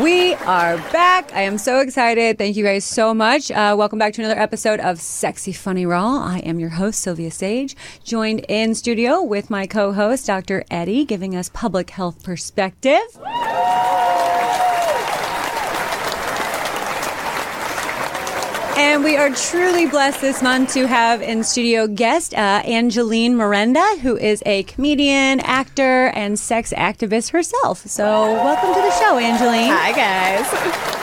We are back. I am so excited. Thank you guys so much. Uh, welcome back to another episode of Sexy Funny Raw. I am your host, Sylvia Sage, joined in studio with my co host, Dr. Eddie, giving us public health perspective. And we are truly blessed this month to have in studio guest uh, Angeline Miranda, who is a comedian, actor, and sex activist herself. So, welcome to the show, Angeline. Hi, guys.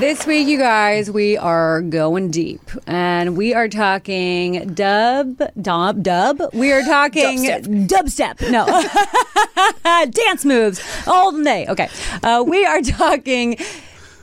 This week, you guys, we are going deep, and we are talking dub, dub, dub. We are talking dubstep. No, dance moves all day. Okay, uh, we are talking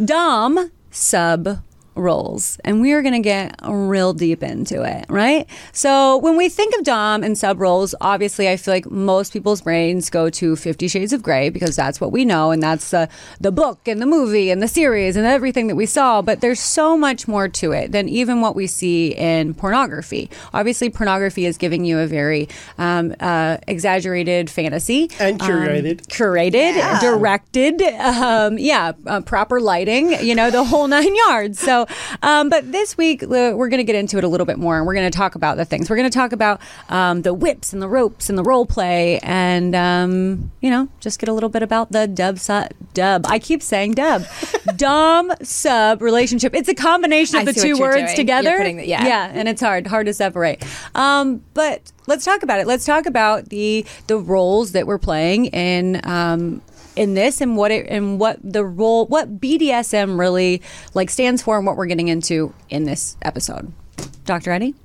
dom sub roles and we are going to get real deep into it right so when we think of dom and sub roles obviously i feel like most people's brains go to 50 shades of gray because that's what we know and that's uh, the book and the movie and the series and everything that we saw but there's so much more to it than even what we see in pornography obviously pornography is giving you a very um, uh, exaggerated fantasy And curated. um, curated, directed, um, yeah, uh, proper lighting, you know, the whole nine yards. So, um, but this week uh, we're going to get into it a little bit more, and we're going to talk about the things. We're going to talk about um, the whips and the ropes and the role play, and um, you know, just get a little bit about the dub su- dub. I keep saying dub, dom sub relationship. It's a combination of I the two words doing. together. The- yeah. yeah, and it's hard, hard to separate. Um, but let's talk about it. Let's talk about the the roles that we're playing in um, in this and what it and what the role what BDSM really like stands for and what we're getting into in this episode. Dr. Eddie,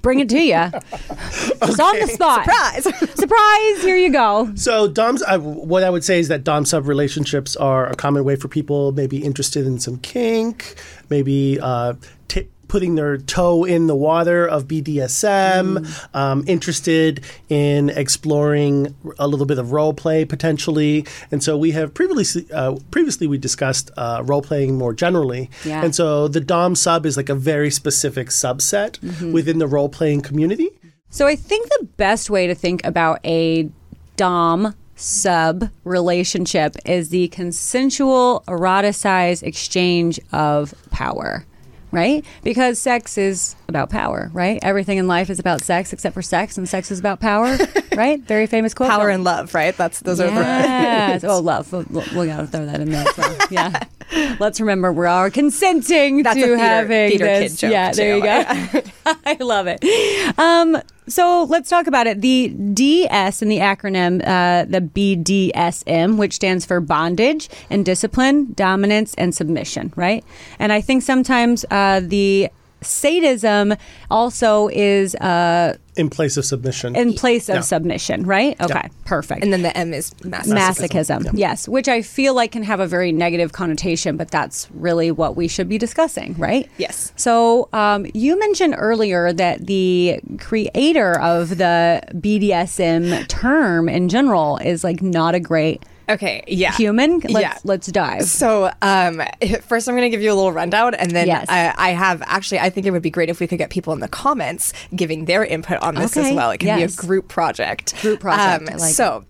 bring it to you. It's on the spot. Surprise. Surprise! Here you go. So DOMs, I, what I would say is that Dom sub relationships are a common way for people maybe interested in some kink, maybe uh, t- putting their toe in the water of BDSM, um, interested in exploring a little bit of role play potentially. And so we have previously uh, previously we discussed uh, role playing more generally. Yeah. And so the Dom sub is like a very specific subset within the role playing community. So I think the best way to think about a dom sub relationship is the consensual eroticized exchange of power. Right? Because sex is about power, right? Everything in life is about sex except for sex, and sex is about power, right? Very famous quote. Power and love, right? That's those are the Yes. oh, love. We'll, we gotta throw that in there. well. Yeah. Let's remember we're all consenting That's to theater- having theater kid this. joke, yeah, there you go. I love it. Um, so let's talk about it. The DS in the acronym, uh, the BDSM, which stands for bondage and discipline, dominance and submission, right? And I think sometimes uh, the sadism also is uh, In place of submission. in place of Yeah. submission, right? Okay, Yeah. perfect. and then the M is masochism. masochism, yes, which I feel like can have a very negative connotation, but that's really what we should be discussing, right? Yes. So um, you mentioned earlier that the creator of the BDSM term in general is like not a great Okay, yeah. human. Let's, Yeah. let's dive. So, um, first, I'm going to give you a little rundown, and then Yes. I, I have actually. I think it would be great if we could get people in the comments giving their input on this Okay, as well. It can yes. be a group project. Group project, I like so.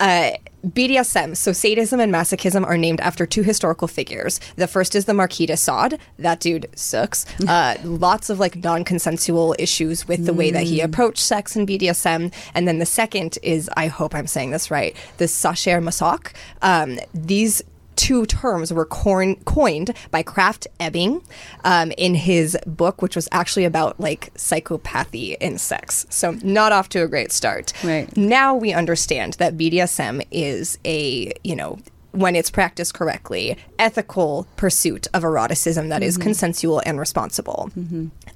Uh, BDSM, so sadism and masochism, are named after two historical figures. The first is the Marquis de Sade. That dude sucks. Uh, lots of like non-consensual issues with the way that he approached sex and BDSM. And then the second is, I hope I'm saying this right, the Sacher Masoch. Um, these two terms were coin- coined by Kraft Ebing um, in his book, which was actually about like psychopathy in sex. So, not off to a great start. Right. Now we understand that BDSM is a, you know, when it's practiced correctly, ethical pursuit of eroticism that is consensual and responsible.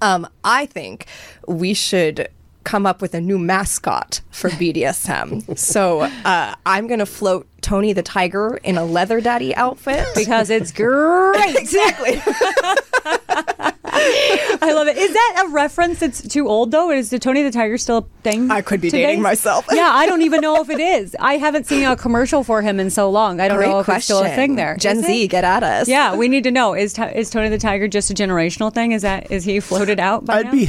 Um, I think we should come up with a new mascot for BDSM. so uh, I'm going to float Tony the Tiger in a leather daddy outfit. because it's great. exactly. I love it. Is that a reference that's too old though? Is the Tony the Tiger still a thing? I could be today? dating myself. yeah, I don't even know if it is. I haven't seen a commercial for him in so long. I don't Great know if it's still a thing there. Gen Is Z, it? get at us. Yeah, we need to know. Is Ti- is Tony the Tiger just a generational thing? Is that is he floated out by I'd now? be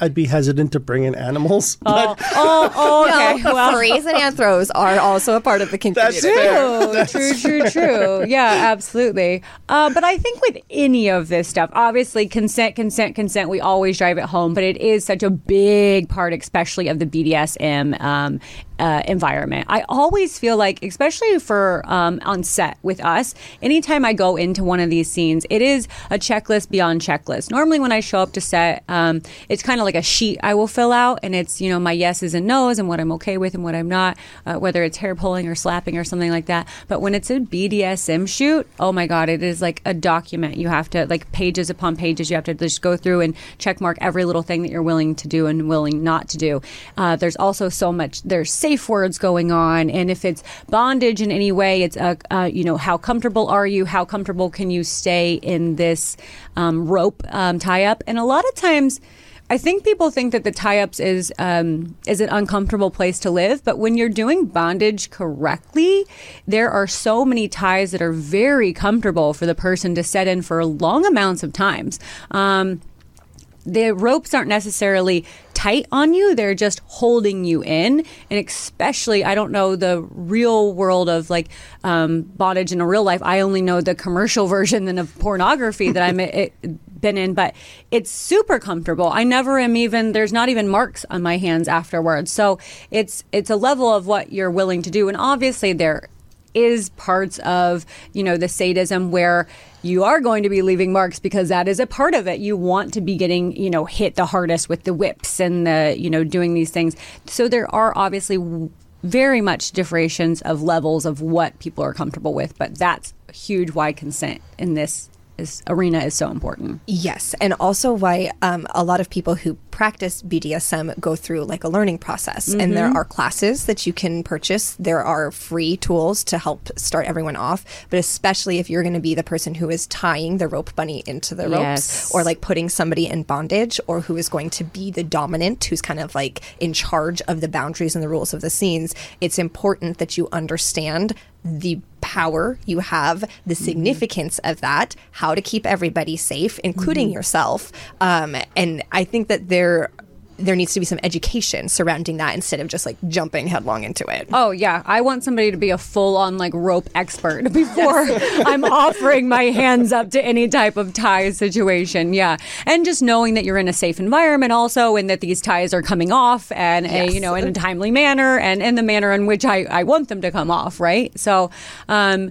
I'd be hesitant to bring in animals. Oh, oh, oh, okay. No, well, furries and anthros are also a part of the kink That's community. True, true, true, true. Yeah, absolutely. Uh, but I think with any of this stuff, obviously consent, consent, consent, we always drive it home, but it is such a big part, especially of the BDSM um, uh, environment. I always feel like, especially for um, on set with us, anytime I go into one of these scenes, it is a checklist beyond checklist. Normally, when I show up to set, um, it's kind of like a sheet I will fill out, and it's you know my yeses and nos and what I'm okay with and what I'm not, uh, whether it's hair pulling or slapping or something like that. But when it's a BDSM shoot, oh my god, it is like a document. You have to like pages upon pages. You have to just go through and check mark every little thing that you're willing to do and willing not to do. Uh, there's also so much. There's safe words going on, and if it's bondage in any way, it's a uh, you know how comfortable are you? How comfortable can you stay in this um, rope um, tie up? And a lot of times. I think people think that the tie-ups is um, is an uncomfortable place to live, but when you're doing bondage correctly, there are so many ties that are very comfortable for the person to set in for long amounts of times. Um, the ropes aren't necessarily tight on you they're just holding you in. And especially i don't know the real world of like um, bondage in a real life. I only know the commercial version and of pornography that i'm it, been in but it's super comfortable. I never am even there's not even marks on my hands afterwards. So it's it's a level of what you're willing to do. And obviously there is parts of you know the sadism where you are going to be leaving marks because that is a part of it. You want to be getting you know hit the hardest with the whips and the you know doing these things. So there are obviously very much differentiations of levels of what people are comfortable with but that's huge why consent in this is, arena is so important Yes, and also why um, a lot of people who practice BDSM go through like a learning process, and there are classes that you can purchase. There are free tools to help start everyone off, but especially if you're going to be the person who is tying the rope bunny into the ropes, Yes. or like putting somebody in bondage, or who is going to be the dominant, who's kind of like in charge of the boundaries and the rules of the scenes. It's important that you understand the power you have, the significance of that, how to keep everybody safe, including yourself. Um, and I think that there there needs to be some education surrounding that instead of just like jumping headlong into it. Oh yeah, I want somebody to be a full-on like rope expert before I'm offering my hands up to any type of tie situation. Yeah, and just knowing that you're in a safe environment also, and that these ties are coming off and a, you know in a timely manner and in the manner in which I I want them to come off. Right. So. um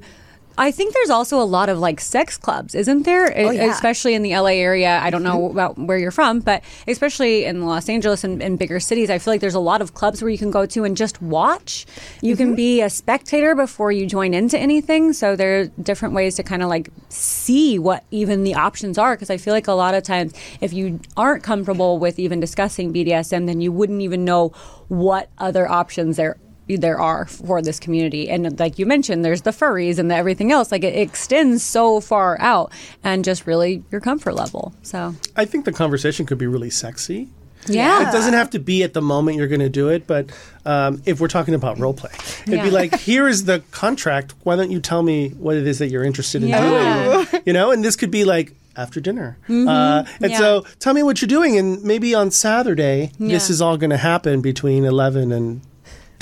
I think there's also a lot of like sex clubs, isn't there? E- yeah. Especially in the LA area. I don't know mm-hmm. about where you're from, but especially in Los Angeles and, and bigger cities, I feel like there's a lot of clubs where you can go to and just watch. You can mm-hmm. be a spectator before you join into anything. So there are different ways to kind of like see what even the options are. Because I feel like a lot of times, if you aren't comfortable with even discussing BDSM, then you wouldn't even know what other options there there are for this community and like you mentioned there's the furries and the everything else like it extends so far out and just really your comfort level so I think the conversation could be really sexy. yeah, It doesn't have to be at the moment you're going to do it, but um, if we're talking about role play, it'd Yeah. be like, here is the contract. Why don't you tell me what it is that you're interested in Yeah. doing? You know, and this could be like after dinner. Uh, and Yeah. so tell me what you're doing, and maybe on Saturday, this is all going to happen between 11 and.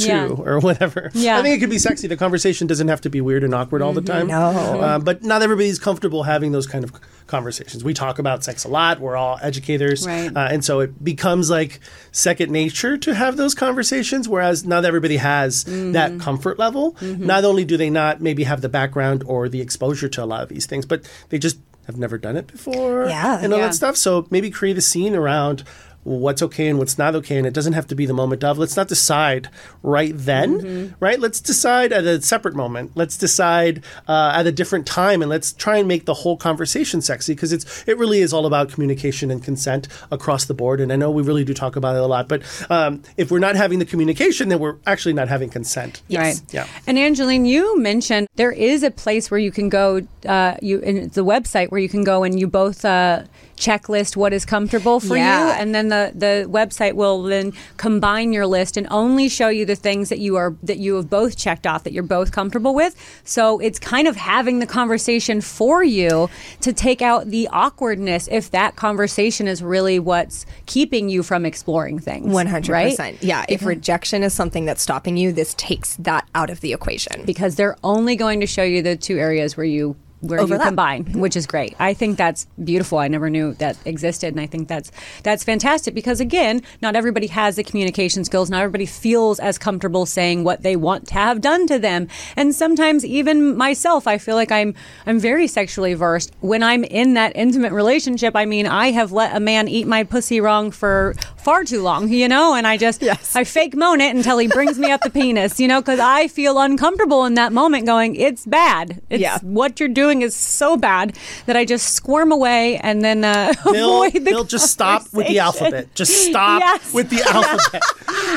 Two Yeah. or whatever. Yeah. I think it could be sexy. The conversation doesn't have to be weird and awkward all the time. No. Uh, but not everybody's comfortable having those kind of conversations. We talk about sex a lot. We're all educators, Right. uh, and so it becomes like second nature to have those conversations. Whereas not everybody has Mm-hmm. that comfort level. Not only do they not maybe have the background or the exposure to a lot of these things, but they just have never done it before, Yeah. and all Yeah. that stuff. So maybe create a scene around what's okay and what's not okay, and it doesn't have to be the moment of. Let's not decide right then, right? Let's decide at a separate moment. Let's decide uh, at a different time, and let's try and make the whole conversation sexy because it's it really is all about communication and consent across the board. And I know we really do talk about it a lot, but um, if we're not having the communication, then we're actually not having consent. Right. Yeah. And Angeline, you mentioned there is a place where you can go. Uh, you and it's a website where you can go and you both uh, checklist what is comfortable for you, and then the the website will then combine your list and only show you the things that you are that you have both checked off that you're both comfortable with. So it's kind of having the conversation for you to take out the awkwardness if that conversation is really what's keeping you from exploring things. One hundred right? percent. Yeah. If rejection is something that's stopping you, this takes that out of the equation. because they're only going to show you the two areas where you where Overlap. you combine, which is great. I think that's beautiful. I never knew that existed, and I think that's that's fantastic because again, not everybody has the communication skills. Not everybody feels as comfortable saying what they want to have done to them, and sometimes even myself, I feel like I'm I'm very sexually versed when I'm in that intimate relationship. I mean, I have let a man eat my pussy wrong for far too long, you know, and I just Yes. I fake moan it until he brings me up the penis, you know, because I feel uncomfortable in that moment going, it's bad. It's, Yeah. What you're doing is so bad that I just squirm away and then uh, Bill, avoid the Bill, just stop with the alphabet. Just stop Yes. with the alphabet.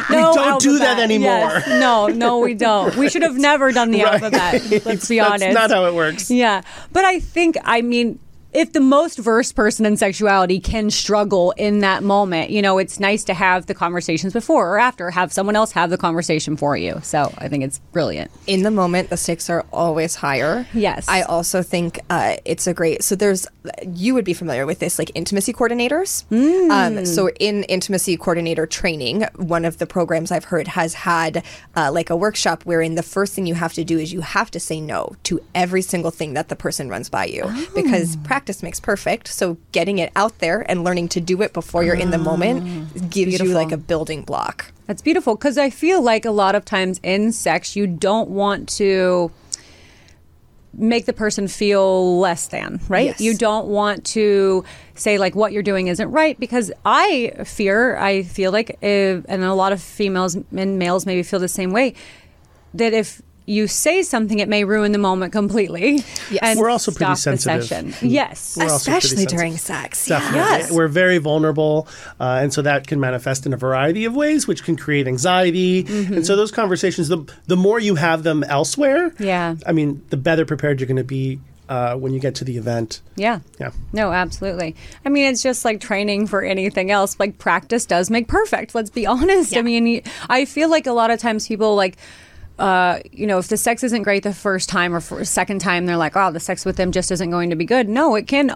we No don't do that anymore. Yes. No, no, we don't. We should have never done the Right. alphabet. Let's be honest. That's not how it works. Yeah. But I think, I mean, if the most versed person in sexuality can struggle in that moment, you know, it's nice to have the conversations before or after, have someone else have the conversation for you. So I think it's brilliant. in the moment the stakes are always higher Yes. i also think uh, it's a great so there's you would be familiar with this like intimacy coordinators um, so in intimacy coordinator training one of the programs i've heard has had uh, like a workshop wherein the first thing you have to do is you have to say no to every single thing that the person runs by you because practice makes perfect so getting it out there and learning to do it before you're in the moment gives you like a building block That's beautiful because I feel like a lot of times in sex, you don't want to make the person feel less than, right? Yes. You don't want to say like what you're doing isn't right because I fear, I feel like, uh, and a lot of females and males maybe feel the same way, that if you say something, it may ruin the moment completely. Yes. and We're also pretty stop the sensitive. session. Yes. We're especially during sex Definitely. yes We're very vulnerable. Uh, and so that can manifest in a variety of ways, which can create anxiety. And so those conversations, the, the more you have them elsewhere, Yeah. I mean, the better prepared you're going to be uh, when you get to the event. Yeah. Yeah. No, absolutely. I mean, it's just like training for anything else. Like practice does make perfect. Let's be honest. I mean, I feel like a lot of times people like. Uh, you know, if the sex isn't great the first time or for second time, they're like, "Oh, the sex with them just isn't going to be good." No, it can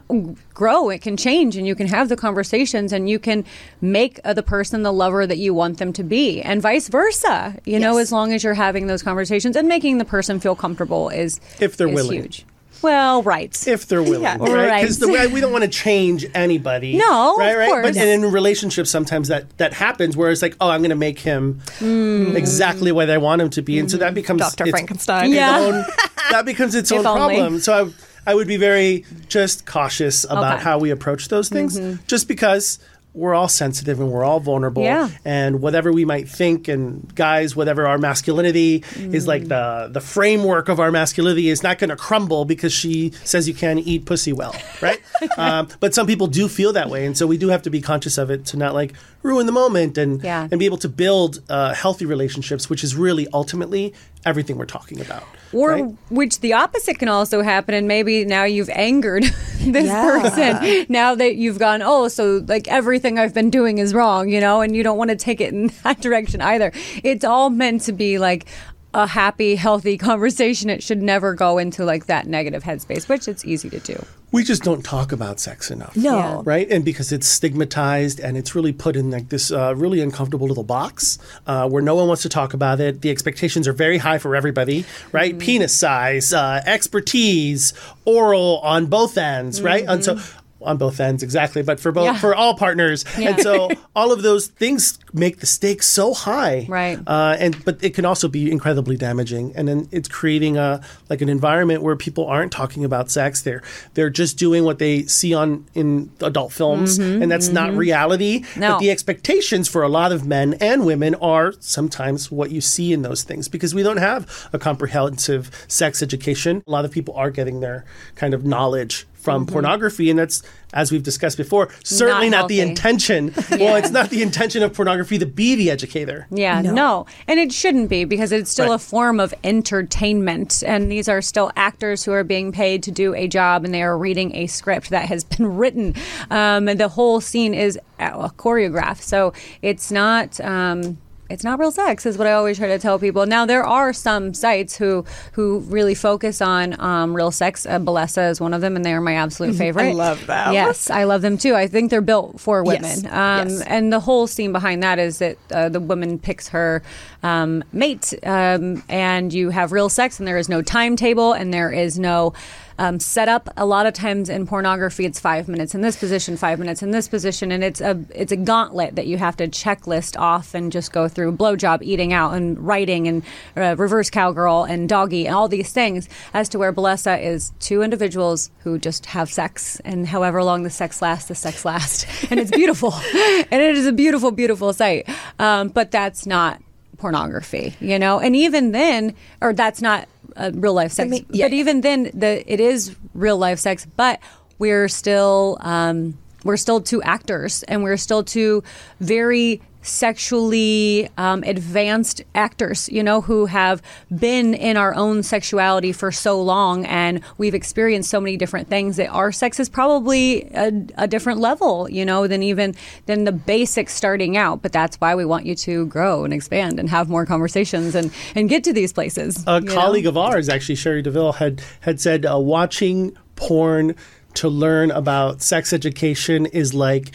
grow, it can change, and you can have the conversations, and you can make the person the lover that you want them to be, and vice versa. You know, as long as you're having those conversations and making the person feel comfortable is If they're is willing. huge. Well, right. If they're willing, Yeah. right? Because Right. we don't want to change anybody. No, right, of right. course. But and in relationships, sometimes that that happens where it's like, oh, I'm going to make him Hmm. exactly what I want him to be, and so that becomes Dr. Frankenstein. its Yeah. own- that becomes its own only. problem. So I, I would be very just cautious about Okay. Mm-hmm. how we approach those things, just because. We're all sensitive and we're all vulnerable. Yeah. And whatever we might think, and guys, whatever our masculinity is like Mm. the the framework of our masculinity is not going to crumble because she says you can't eat pussy well, right? um, but some people do feel that way, and so we do have to be conscious of it to not like ruin the moment and Yeah. and be able to build uh, healthy relationships, which is really ultimately everything we're talking about. Or right? which the opposite can also happen, and maybe now you've angered this Yeah. person. Now that you've gone, oh, so like everything I've been doing is wrong, you know, and you don't want to take it in that direction either. It's all meant to be like a happy, healthy conversation. It should never go into like that negative headspace, which it's easy to do. We just don't talk about sex enough. No. Yeah. right? And because it's stigmatized and it's really put in like this uh, really uncomfortable little box uh, where no one wants to talk about it. The expectations are very high for everybody, right? Mm-hmm. Penis size, uh, expertise, oral on both ends, right? And Mm-hmm. so on both ends exactly, but for both Yeah. for all partners, and so all of those things make the stakes so high, Right. Uh, and but it can also be incredibly damaging, and then it's creating a like an environment where people aren't talking about sex. They're they're just doing what they see on in adult films, and that's not reality. Mm-hmm, No. But the expectations for a lot of men and women are sometimes what you see in those things because we don't have a comprehensive sex education. A lot of people are getting their kind of knowledge from pornography, and that's as we've discussed before, certainly not, the healthy. intention. Well, it's not the intention of pornography to be the educator. Yeah, no. And it shouldn't be because it's still Right. a form of entertainment. And these are still actors who are being paid to do a job and they are reading a script that has been written. Um, and the whole scene is uh, choreographed. So it's not. Um, it's not real sex, is what I always try to tell people. Now there are some sites who who really focus on um, real sex. Uh, Bellesa is one of them, and they are my absolute favorite. I love them. Yes, I love them too. I think they're built for women. Yes. Um, Yes. and the whole scene behind that is that uh, the woman picks her um, mate, um, and you have real sex, and there is no timetable, and there is no um, setup. A lot of times in pornography, it's five minutes in this position, five minutes in this position, and it's a it's a gauntlet that you have to checklist off and just go through blowjob, eating out, and writing, and uh, reverse cowgirl, and doggy, and all these things. As to where Bellesa is two individuals who just have sex, and however long the sex lasts, the sex lasts, and it's beautiful, and it is a beautiful, beautiful sight. Um, but that's not pornography, you know. And even then, or that's not uh, real life sex. mean, yeah. But even then, the it is real life sex. But we're still um, we're still two actors, and we're still two very sexually um, advanced actors, you know, who have been in our own sexuality for so long, and we've experienced so many different things that our sex is probably a, a different level, you know, than even than the basics starting out. But that's why we want you to grow and expand and have more conversations and and get to these places. A you know? colleague of ours, actually, Cherie DeVille, had had said uh, watching porn to learn about sex education is like.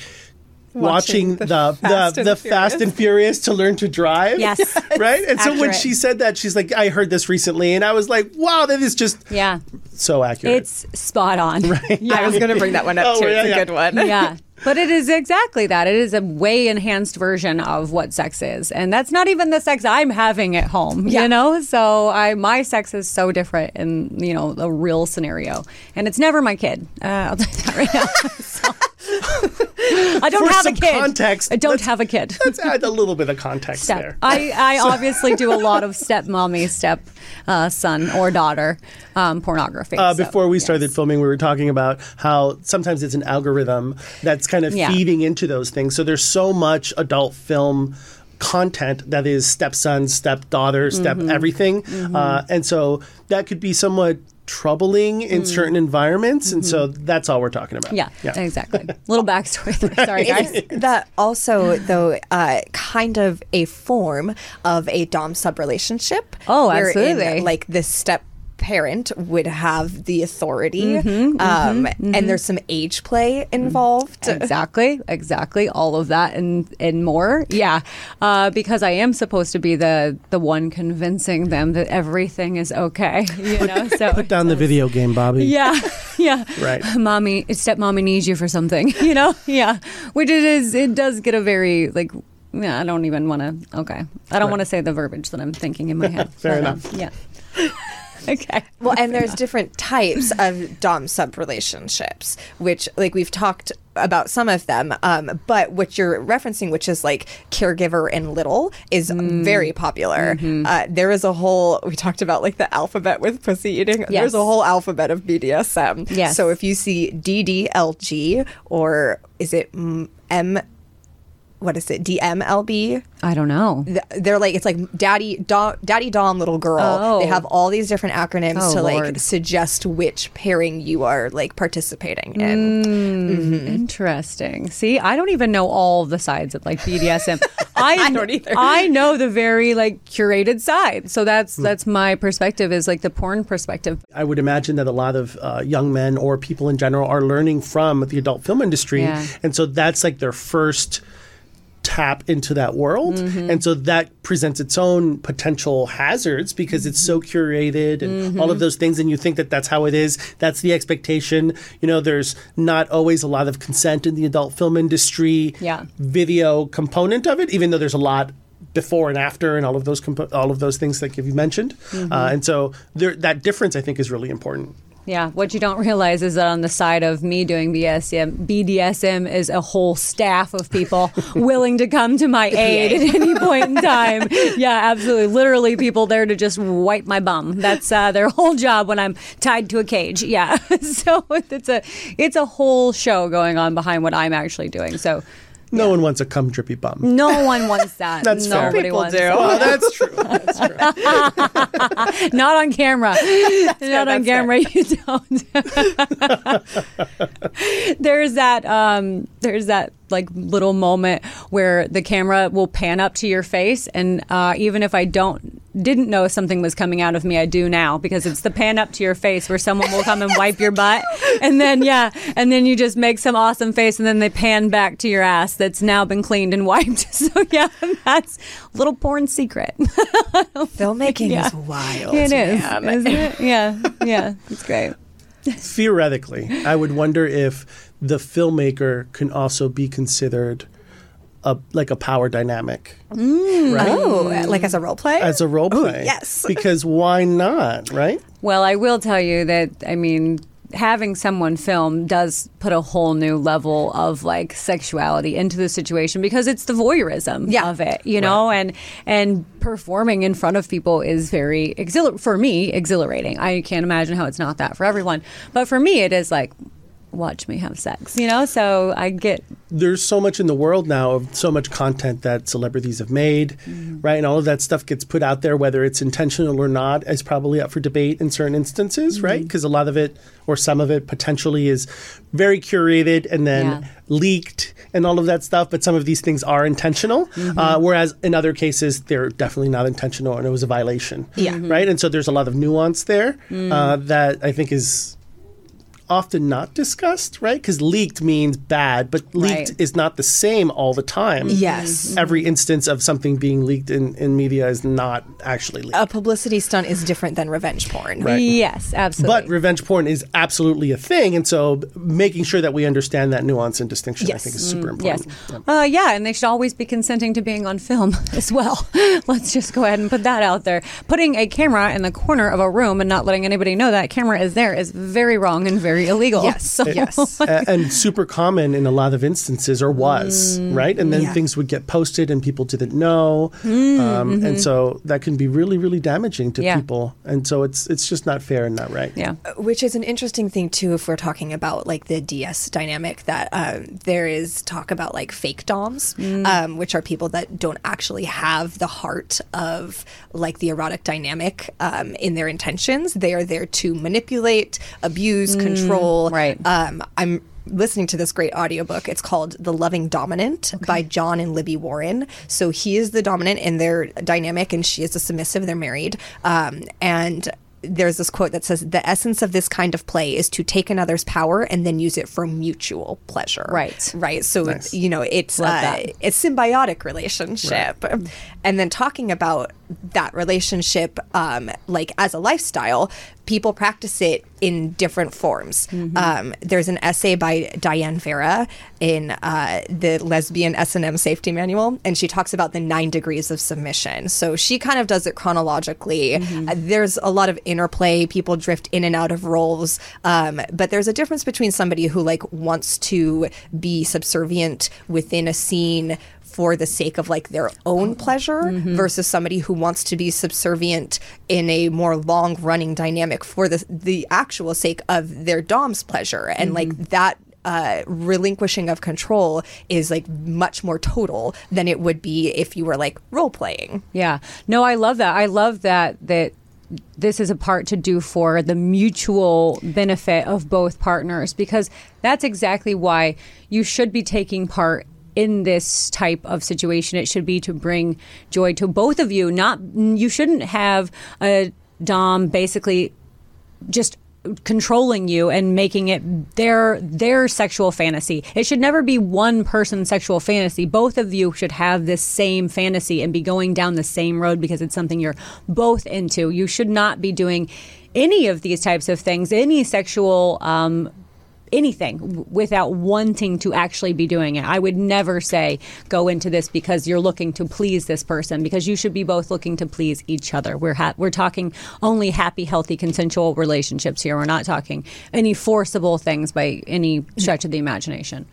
Watching, Watching the the the, Fast the, and Fast and Furious to learn to drive. Yes. right. And so when she said that, she's like, "I heard this recently," and I was like, "Wow, that is just Yeah. so accurate." It's spot on. Right. Yeah. I was going to bring that one up Oh, too. yeah, it's a yeah. good one. yeah. But it is exactly that. It is a way enhanced version of what sex is. And that's not even the sex I'm having at home, Yeah. you know? So I my sex is so different in, you know, a real scenario. And it's never my kid. Uh, I'll tell you that right now. So- I don't have a kid. context, I don't have a kid. Let's add a little bit of context Step. there. I, I obviously do a lot of step mommy, step uh, son or daughter um, pornography. Uh, So, before we yes. started filming, we were talking about how sometimes it's an algorithm that's kind of Yeah. feeding into those things. So there's so much adult film content that is stepson, stepdaughter, step Mm-hmm. everything, uh, and so that could be somewhat troubling in certain environments. And so that's all we're talking about. Mm. Yeah, exactly. Little backstory there. Sorry, guys. Isn't that also though uh, kind of a form of a dom sub relationship? Oh, wherein, absolutely. Like this step parent would have the authority, Mm-hmm, um, and there's some age play involved. exactly exactly. All of that and and more. Yeah uh, because i am supposed to be the the one convincing them that everything is okay you know so Put down the video game, Bobby. yeah yeah. Right. mommy stepmommy needs you for something you know? Yeah. Which it is it does get a very like yeah i don't even want to okay. I don't want to say the verbiage that i'm thinking in my head. Fair But, um, enough. yeah okay Well, and there's different types of dom sub relationships, which like we've talked about some of them, um, but what you're referencing, which is like caregiver and little, is Mm. very popular. Mm-hmm. Uh, there is a whole we talked about like the alphabet with pussy eating. Yes. There's a whole alphabet of BDSM. Yes. So if you see DDLG or is it M? What is it? DMLB? i don't know they're like it's like daddy dom, daddy dom little girl Oh. they have all these different acronyms Oh, to like suggest which pairing you are like participating in Mm. Interesting. See, I don't even know all the sides of like BDSM. I, don't either. I know the very like curated side. So that's that's my perspective is like the porn perspective. I would imagine that a lot of uh, young men or people in general are learning from the adult film industry, Yeah. and so that's like their first tap into that world. Mm-hmm. And so that presents its own potential hazards because it's so curated and all Mm-hmm. of those things. And you think that that's how it is. That's the expectation. You know, there's not always a lot of consent in the adult film industry Yeah. video component of it, even though there's a lot before and after and all of those compo- all of those things that you mentioned. Mm-hmm. Uh, and so there, that difference, I think, is really important. Yeah, what you don't realize is that on the side of me doing BDSM, BDSM is a whole staff of people willing to come to my aid at any point in time. Yeah, absolutely. Literally, people there to just wipe my bum. That's uh, their whole job when I'm tied to a cage. Yeah, so it's a it's a whole show going on behind what I'm actually doing. So No one wants a cum drippy bum. no one wants that. That's fair. Nobody People wants do. that. Well, that's true. That's true. Not on camera. Not on that's fair. camera. You don't. there's that. Um, there's that like little moment where the camera will pan up to your face, and uh, even if I don't didn't know something was coming out of me, I do now because it's the pan up to your face where someone will come and wipe your butt, and then yeah, and then you just make some awesome face, and then they pan back to your ass that's now been cleaned and wiped. So yeah, that's a little porn secret. Filmmaking Yeah. is wild. It is, man. isn't it? Yeah, yeah, it's great. Theoretically, I would wonder if the filmmaker can also be considered a like a power dynamic, mm. right? Oh, like as a role play? As a role play, yes. Because why not, right? Well, I will tell you that I mean having someone film does put a whole new level of like sexuality into the situation because it's the voyeurism Yeah. of it, you know, and and performing in front of people is very exhilar- for me exhilarating. I can't imagine how it's not that for everyone, but for me it is like watch me have sex, you know. So I get there's so much in the world now of so much content that celebrities have made, mm-hmm. right? And all of that stuff gets put out there, whether it's intentional or not, is probably up for debate in certain instances, right? Mm-hmm. Because a lot of it or some of it potentially is very curated and then Yeah. leaked and all of that stuff. But some of these things are intentional, mm-hmm. uh, whereas in other cases, they're definitely not intentional and it was a violation, Yeah. right? And so there's a lot of nuance there mm. uh, that I think is often not discussed, right? Because leaked means bad, but leaked Right. is not the same all the time. Yes. Every instance of something being leaked in, in media is not actually leaked. a publicity stunt is different than revenge porn. Right. yes, absolutely. but revenge porn is absolutely a thing, and so making sure that we understand that nuance and distinction, I think, is super Mm, Yes. important. Uh, yeah, and they should always be consenting to being on film as well. Let's just go ahead and put that out there. Putting a camera in the corner of a room and not letting anybody know that camera is there is very wrong and very illegal. Yes. So- yes. A- and super common in a lot of instances, or was right, and then Yeah. things would get posted, and people didn't know, um, and so that can be really, really damaging to Yeah. people, and so it's it's just not fair and not right. Yeah. Which is an interesting thing too, if we're talking about like the DS dynamic. That um, there is talk about like fake doms, um, which are people that don't actually have the heart of like the erotic dynamic um, in their intentions. They are there to manipulate, abuse, control. Right. Um, I'm listening to this great audiobook. It's called The Loving Dominant by John and Libby Warren. So he is the dominant in their dynamic and she is the submissive. They're married. Um, and there's this quote that says the essence of this kind of play is to take another's power and then use it for mutual pleasure Right. right so Nice. you know it's Love uh, it's symbiotic relationship and then talking about that relationship um, like as a lifestyle people practice it in different forms. Um, there's an essay by diane vera in uh, the lesbian s&m safety manual and she talks about the nine degrees of submission. So she kind of does it chronologically. Uh, there's a lot of interplay. People drift in and out of roles. Um, but there's a difference between somebody who like wants to be subservient within a scene for the sake of like their own pleasure versus somebody who wants to be subservient in a more long running dynamic for the the actual sake of their dom's pleasure and like that uh, relinquishing of control is like much more total than it would be if you were like role playing. Yeah. No, I love that. I love that that this is a part to do for the mutual benefit of both partners because that's exactly why you should be taking part in this type of situation it should be to bring joy to both of you not you shouldn't have a dom basically just controlling you and making it their their sexual fantasy. It should never be one person's sexual fantasy. Both of you should have this same fantasy and be going down the same road because it's something you're both into. You should not be doing any of these types of things, any sexual um, anything without wanting to actually be doing it. I would never say go into this because you're looking to please this person because you should be both looking to please each other. We're ha- we're talking only happy, healthy, consensual relationships here. We're not talking any forcible things by any stretch of the imagination.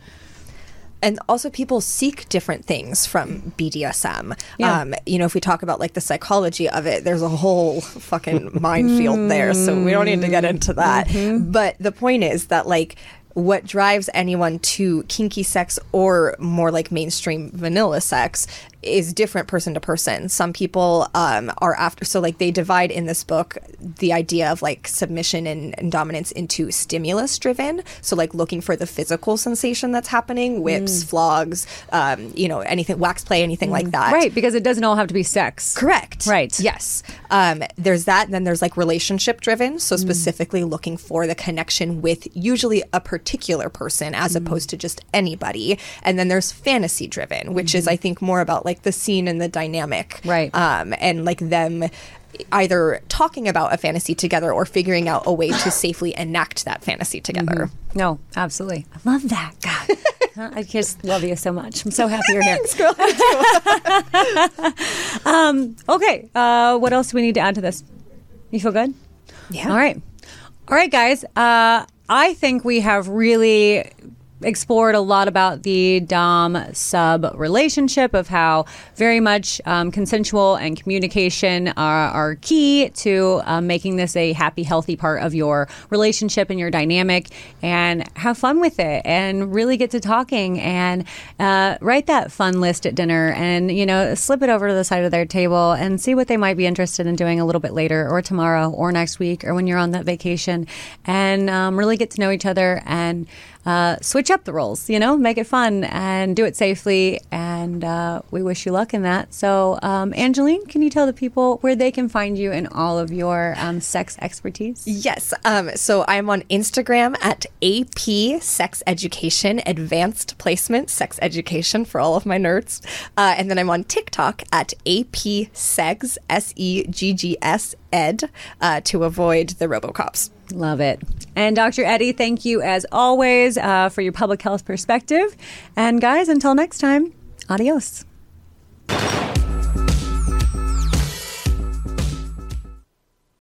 And also people seek different things from BDSM. Yeah. Um, you know, if we talk about like the psychology of it, there's a whole fucking minefield there. So we don't need to get into that. But the point is that like what drives anyone to kinky sex or more like mainstream vanilla sex is different person to person. Some people um, are after, so like they divide in this book the idea of like submission and, and dominance into stimulus driven. So like looking for the physical sensation that's happening, whips, flogs, um, you know, anything, wax play, anything like that. Right, because it doesn't all have to be sex. Correct. Right. Yes. Um, there's that. And then there's like relationship driven. So specifically looking for the connection with usually a particular person as opposed to just anybody. And then there's fantasy driven, which is, I think, more about like the scene and the dynamic. Right. Um, and like them either talking about a fantasy together or figuring out a way to safely enact that fantasy together. No, absolutely. I love that. God. I just love you so much. I'm so happy you're here. um, okay. Uh, what else do we need to add to this? You feel good? Yeah. All right. All right, guys. Uh, I think we have really explored a lot about the Dom sub relationship of how very much um, consensual and communication are, are key to um, making this a happy, healthy part of your relationship and your dynamic, and have fun with it and really get to talking and uh, write that fun list at dinner and you know slip it over to the side of their table and see what they might be interested in doing a little bit later or tomorrow or next week or when you're on that vacation. And um, really get to know each other and uh, switch up the roles, you know, make it fun and do it safely. And uh, we wish you luck in that. So, um, Angeline, can you tell the people where they can find you and all of your um, sex expertise? Yes. Um, so I'm on Instagram at AP Sex Education, Advanced Placement Sex Education for all of my nerds. Uh, and then I'm on TikTok at AP Segs, S E G G S Ed, uh, to avoid the Robocops. Love it. And Dr. Eddie, thank you as always uh, for your public health perspective. And guys, until next time, adios.